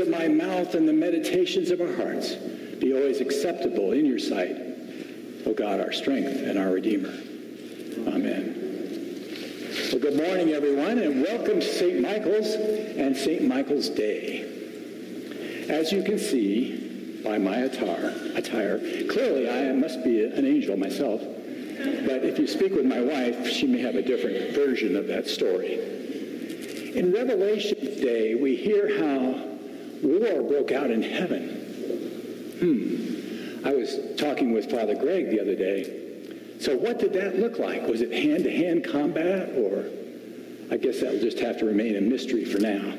Of my mouth and the meditations of our hearts be always acceptable in your sight, O God, our strength and our Redeemer. Amen. Well, good morning, everyone, and welcome to St. Michael's and St. Michael's Day. As you can see by my attire, attire, clearly I must be an angel myself. But if you speak with my wife, she may have a different version of that story. In Revelation Day, we hear how war broke out in heaven. Hmm. I was talking with Father Greg the other day. So what did that look like? Was it hand-to-hand combat or I guess that will just have to remain a mystery for now.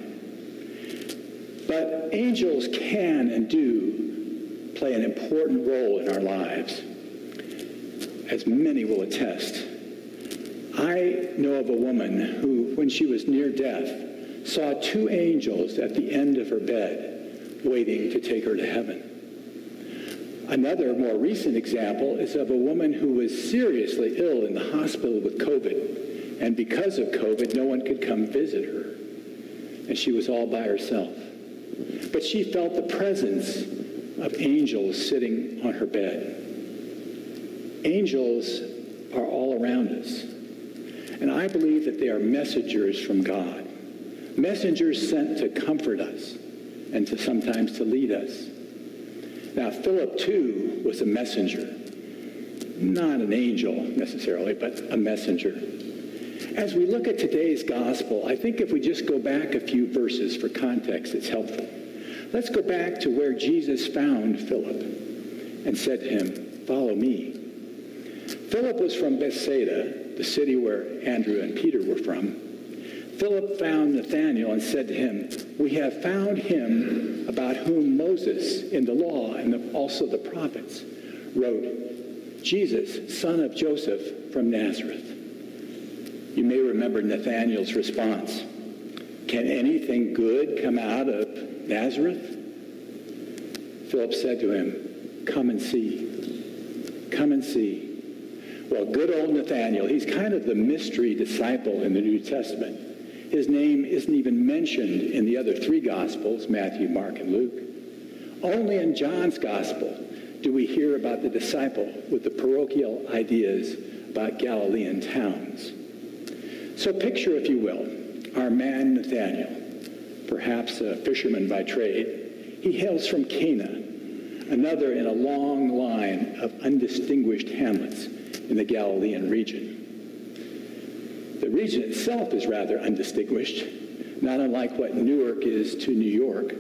But angels can and do play an important role in our lives, as many will attest. I know of a woman who, when she was near death, saw two angels at the end of her bed waiting to take her to heaven. Another more recent example is of a woman who was seriously ill in the hospital with COVID. And because of COVID, no one could come visit her. And she was all by herself. But she felt the presence of angels sitting on her bed. Angels are all around us. And I believe that they are messengers from God, messengers sent to comfort us and to sometimes to lead us. Now, Philip, too, was a messenger. Not an angel necessarily, but a messenger. As we look at today's gospel, I think if we just go back a few verses for context, it's helpful. Let's go back to where Jesus found Philip and said to him, Follow me. Philip was from Bethsaida, the city where Andrew and Peter were from, Philip found Nathanael and said to him, We have found him about whom Moses in the law and the, also the prophets wrote, Jesus, son of Joseph from Nazareth. You may remember Nathanael's response. Can anything good come out of Nazareth? Philip said to him, Come and see. Come and see. Well, good old Nathanael, he's kind of the mystery disciple in the New Testament. His name isn't even mentioned in the other three Gospels, Matthew, Mark, and Luke. Only in John's Gospel do we hear about the disciple with the parochial ideas about Galilean towns. So picture, if you will, our man Nathanael, perhaps a fisherman by trade. He hails from Cana, another in a long line of undistinguished hamlets in the Galilean region. The region itself is rather undistinguished, not unlike what Newark is to New York.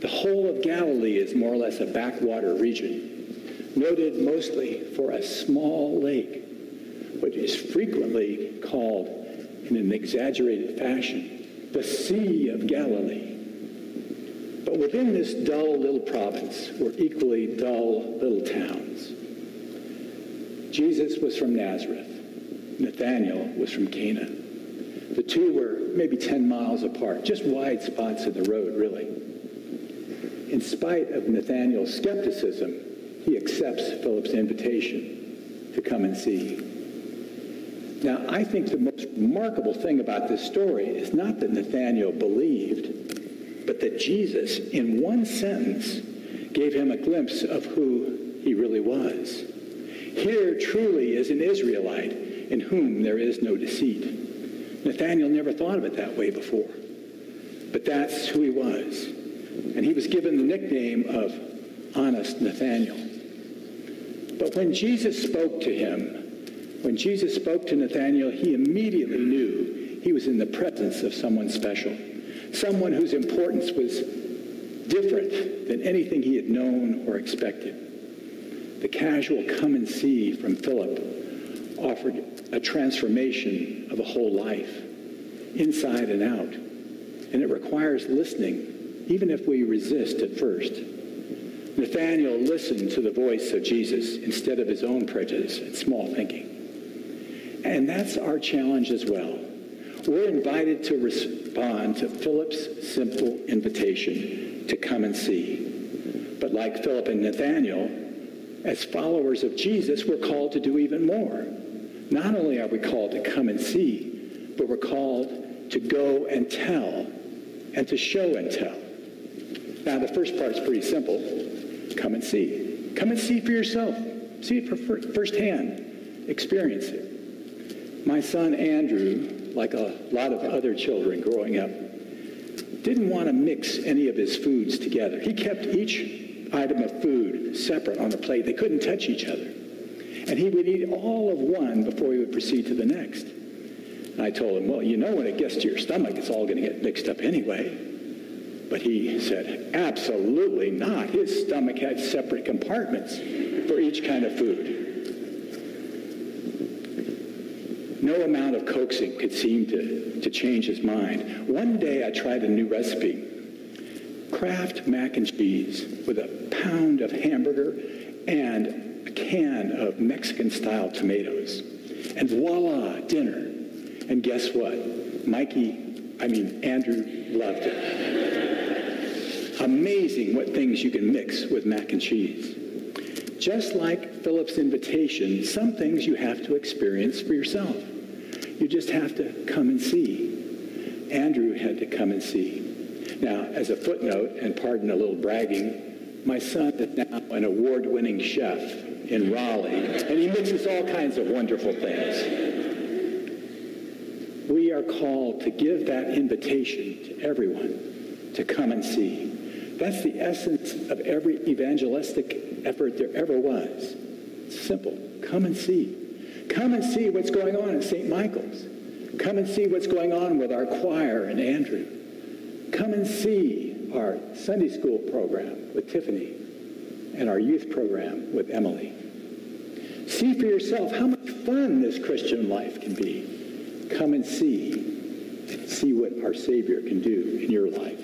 The whole of Galilee is more or less a backwater region, noted mostly for a small lake, which is frequently called in an exaggerated fashion the Sea of Galilee. But within this dull little province were equally dull little towns. Jesus was from Nazareth. Nathanael was from Cana. The two were maybe 10 miles apart, just wide spots in the road, really. In spite of Nathanael's skepticism, he accepts Philip's invitation to come and see. Now, I think the most remarkable thing about this story is not that Nathanael believed, but that Jesus, in one sentence, gave him a glimpse of who he really was. Here truly is an Israelite in whom there is no deceit. Nathanael never thought of it that way before. But that's who he was. And he was given the nickname of Honest Nathanael. But when Jesus spoke to him, when Jesus spoke to Nathanael, he immediately knew he was in the presence of someone special, someone whose importance was different than anything he had known or expected. The casual come and see from Philip offered a transformation of a whole life, inside and out. And it requires listening, even if we resist at first. Nathanael listened to the voice of Jesus instead of his own prejudice and small thinking. And that's our challenge as well. We're invited to respond to Philip's simple invitation to come and see. But like Philip and Nathanael, as followers of Jesus, we're called to do even more. Not only are we called to come and see, but we're called to go and tell and to show and tell. Now, the first part's pretty simple. Come and see. Come and see for yourself. See it for firsthand. Experience it. My son Andrew, like a lot of other children growing up, didn't want to mix any of his foods together. He kept each item of food separate on the plate. They couldn't touch each other. And he would eat all of one before he would proceed to the next. And I told him, well, you know when it gets to your stomach, it's all going to get mixed up anyway. But he said, absolutely not. His stomach had separate compartments for each kind of food. No amount of coaxing could seem to, to change his mind. One day I tried a new recipe. Kraft mac and cheese with a pound of hamburger and can of Mexican-style tomatoes. And voila, dinner. And guess what? Mikey, I mean, Andrew loved it. Amazing what things you can mix with mac and cheese. Just like Philip's invitation, some things you have to experience for yourself. You just have to come and see. Andrew had to come and see. Now, as a footnote, and pardon a little bragging, my son is now an award-winning chef in Raleigh, and he mixes all kinds of wonderful things we are called to give that invitation to everyone to come and see. That's the essence of every evangelistic effort there ever was. It's simple. Come and see. Come and see what's going on at St. Michael's. Come and see what's going on with our choir and Andrew. Come and see our Sunday school program with Tiffany and our youth program with Emily. See for yourself how much fun this Christian life can be come and see, see what our Savior can do in your life.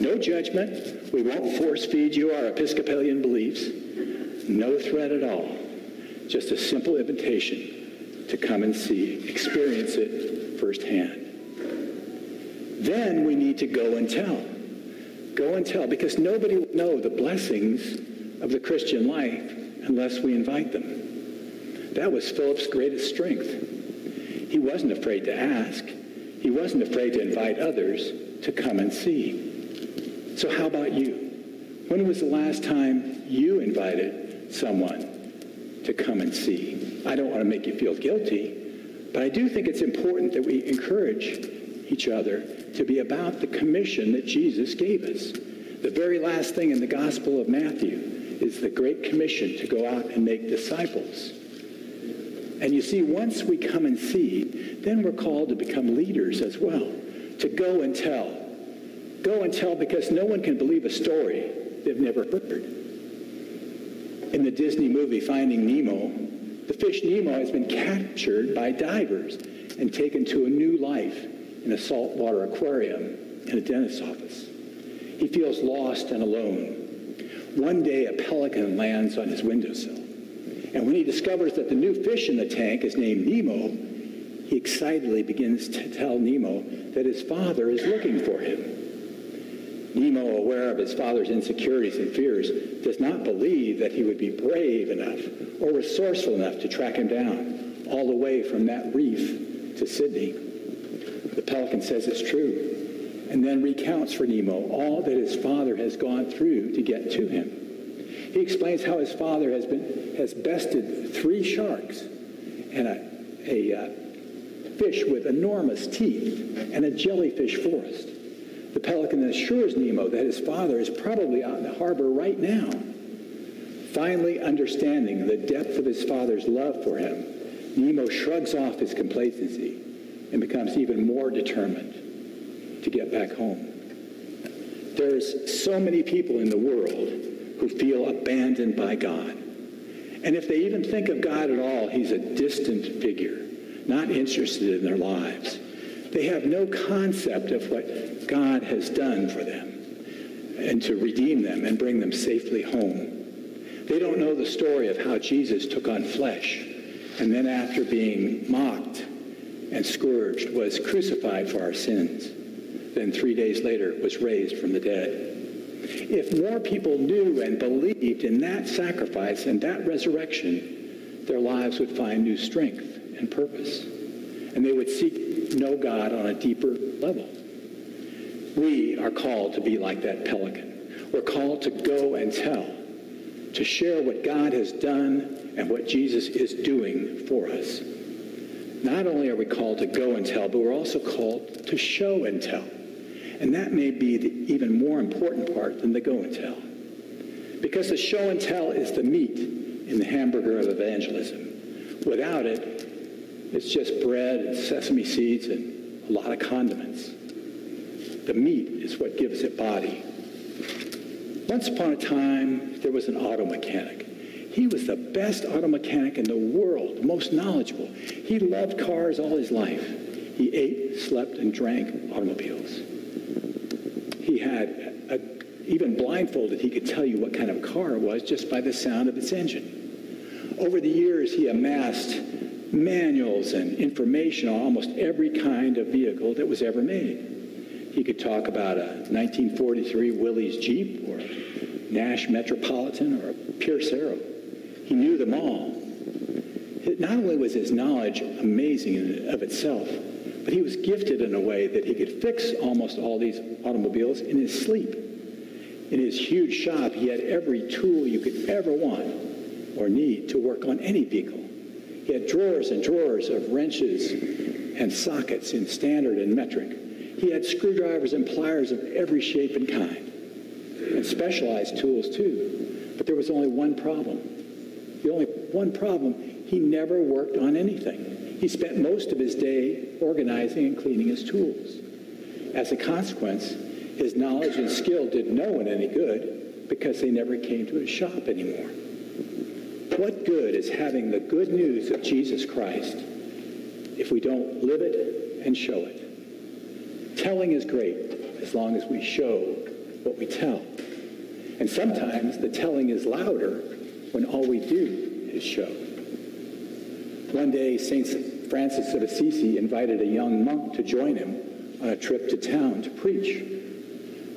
No judgment. We won't force feed you our Episcopalian beliefs. No threat at all. Just a simple invitation to come and see, experience it firsthand. Then we need to go and tell. Go and tell, because nobody will know the blessings of the Christian life unless we invite them. That was Philip's greatest strength. He wasn't afraid to ask. He wasn't afraid to invite others to come and see. So how about you? When was the last time you invited someone to come and see? I don't want to make you feel guilty, but I do think it's important that we encourage each other to be about the commission that Jesus gave us. The very last thing in the Gospel of Matthew is the Great Commission to go out and make disciples. And you see, once we come and see, then we're called to become leaders as well, to go and tell. Go and tell because no one can believe a story they've never heard. In the Disney movie Finding Nemo, the fish Nemo has been captured by divers and taken to a new life in a saltwater aquarium in a dentist's office. He feels lost and alone. One day, a pelican lands on his windowsill. And when he discovers that the new fish in the tank is named Nemo, he excitedly begins to tell Nemo that his father is looking for him. Nemo, aware of his father's insecurities and fears, does not believe that he would be brave enough or resourceful enough to track him down all the way from that reef to Sydney. The pelican says it's true and then recounts for Nemo all that his father has gone through to get to him. He explains how his father has been has bested three sharks and a, a uh, fish with enormous teeth and a jellyfish forest. The pelican assures Nemo that his father is probably out in the harbor right now. Finally understanding the depth of his father's love for him, Nemo shrugs off his complacency and becomes even more determined to get back home. There's so many people in the world who feel abandoned by God. And if they even think of God at all, he's a distant figure, not interested in their lives. They have no concept of what God has done for them. and to redeem them and bring them safely home. They don't know the story of how Jesus took on flesh and then after being mocked and scourged was crucified for our sins. Then three days later was raised from the dead. If more people knew and believed in that sacrifice and that resurrection, their lives would find new strength and purpose. And they would seek know God on a deeper level. We are called to be like that pelican. We're called to go and tell, to share what God has done and what Jesus is doing for us. Not only are we called to go and tell, but we're also called to show and tell. And that may be the even more important part than the go and tell. Because the show and tell is the meat in the hamburger of evangelism. Without it, it's just bread and sesame seeds and a lot of condiments. The meat is what gives it body. Once upon a time, there was an auto mechanic. He was the best auto mechanic in the world, most knowledgeable. He loved cars all his life. He ate, slept, and drank automobiles. Had, a, even blindfolded, he could tell you what kind of car it was just by the sound of its engine. Over the years, he amassed manuals and information on almost every kind of vehicle that was ever made. He could talk about a 1943 Willys Jeep or Nash Metropolitan or a Pierce Arrow. He knew them all. Not only was his knowledge amazing in of itself, but he was gifted in a way that he could fix almost all these automobiles in his sleep. In his huge shop, he had every tool you could ever want or need to work on any vehicle. He had drawers and drawers of wrenches and sockets in standard and metric. He had screwdrivers and pliers of every shape and kind, and specialized tools too. But there was only one problem. The only one problem, he never worked on anything. He spent most of his day organizing and cleaning his tools. As a consequence, his knowledge and skill did no one any good because they never came to his shop anymore. What good is having the good news of Jesus Christ if we don't live it and show it? Telling is great as long as we show what we tell. And sometimes the telling is louder when all we do is show. One day, St. Francis of Assisi invited a young monk to join him on a trip to town to preach.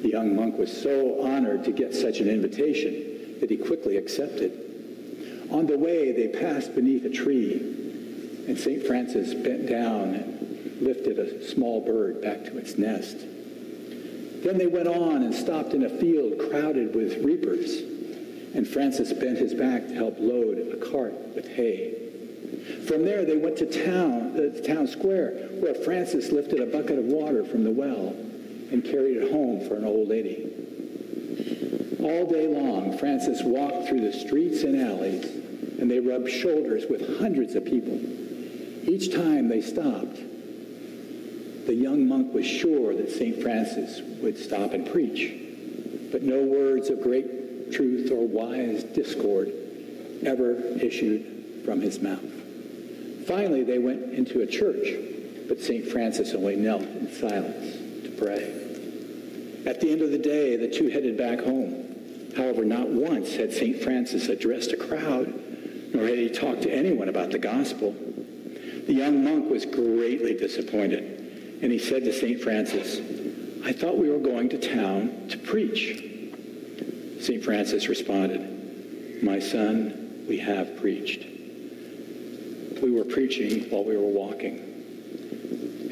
The young monk was so honored to get such an invitation that he quickly accepted. On the way, they passed beneath a tree, and St. Francis bent down and lifted a small bird back to its nest. Then they went on and stopped in a field crowded with reapers, and Francis bent his back to help load a cart with hay. From there, they went to town, the town square, where Francis lifted a bucket of water from the well and carried it home for an old lady. All day long, Francis walked through the streets and alleys, and they rubbed shoulders with hundreds of people. Each time they stopped, the young monk was sure that St. Francis would stop and preach. But no words of great truth or wise discord ever issued from his mouth. Finally, they went into a church, but St. Francis only knelt in silence to pray. At the end of the day, the two headed back home. However, not once had St. Francis addressed a crowd, nor had he talked to anyone about the gospel. The young monk was greatly disappointed, and he said to St. Francis, I thought we were going to town to preach. St. Francis responded, My son, we have preached. We were preaching while we were walking,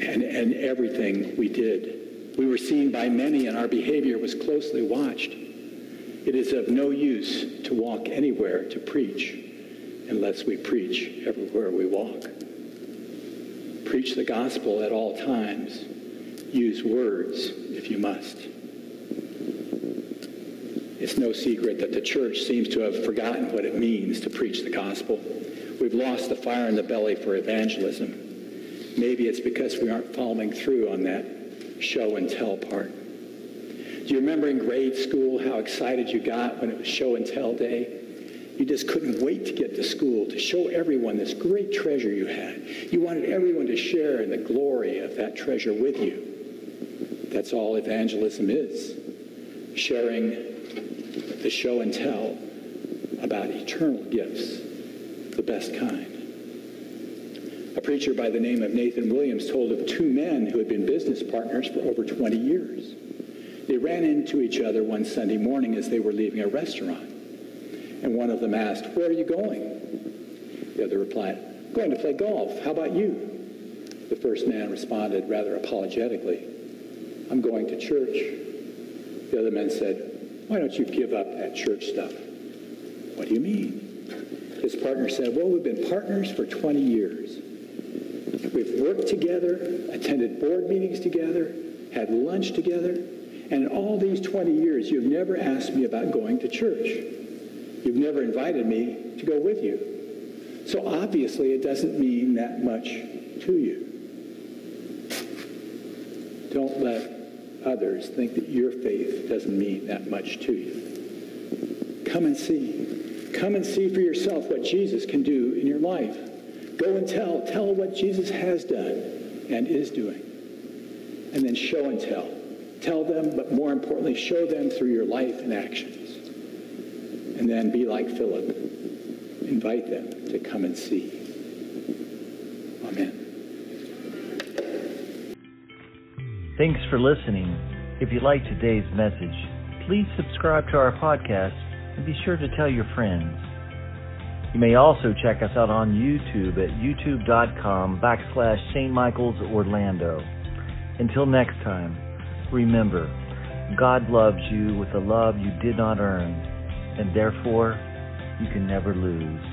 and, and everything we did. We were seen by many, and our behavior was closely watched. It is of no use to walk anywhere to preach unless we preach everywhere we walk. Preach the gospel at all times. Use words if you must. It's no secret that the church seems to have forgotten what it means to preach the gospel. We've lost the fire in the belly for evangelism. Maybe it's because we aren't following through on that show and tell part. Do you remember in grade school how excited you got when it was show and tell day? You just couldn't wait to get to school to show everyone this great treasure you had. You wanted everyone to share in the glory of that treasure with you. That's all evangelism is. sharing the show and tell about eternal gifts, the best kind. A preacher by the name of Nathan Williams told of two men who had been business partners for over 20 years. They ran into each other one Sunday morning as they were leaving a restaurant. And one of them asked, Where are you going? The other replied, Going to play golf. How about you? The first man responded rather apologetically, I'm going to church. The other man said, Why don't you give up that church stuff? What do you mean? His partner said, Well, we've been partners for 20 years. We've worked together, attended board meetings together, had lunch together, and in all these 20 years, you've never asked me about going to church. You've never invited me to go with you. So obviously, it doesn't mean that much to you. Don't let others think that your faith doesn't mean that much to you. Come and see. Come and see for yourself what Jesus can do in your life. Go and tell. Tell what Jesus has done and is doing. And then show and tell. Tell them, but more importantly, show them through your life and actions. And then be like Philip. Invite them to come and see. Amen. Thanks for listening. If you like today's message, please subscribe to our podcast and be sure to tell your friends. You may also check us out on YouTube at youtube.com backslash St. Michael's Orlando. Until next time, remember, God loves you with a love you did not earn, and therefore you can never lose.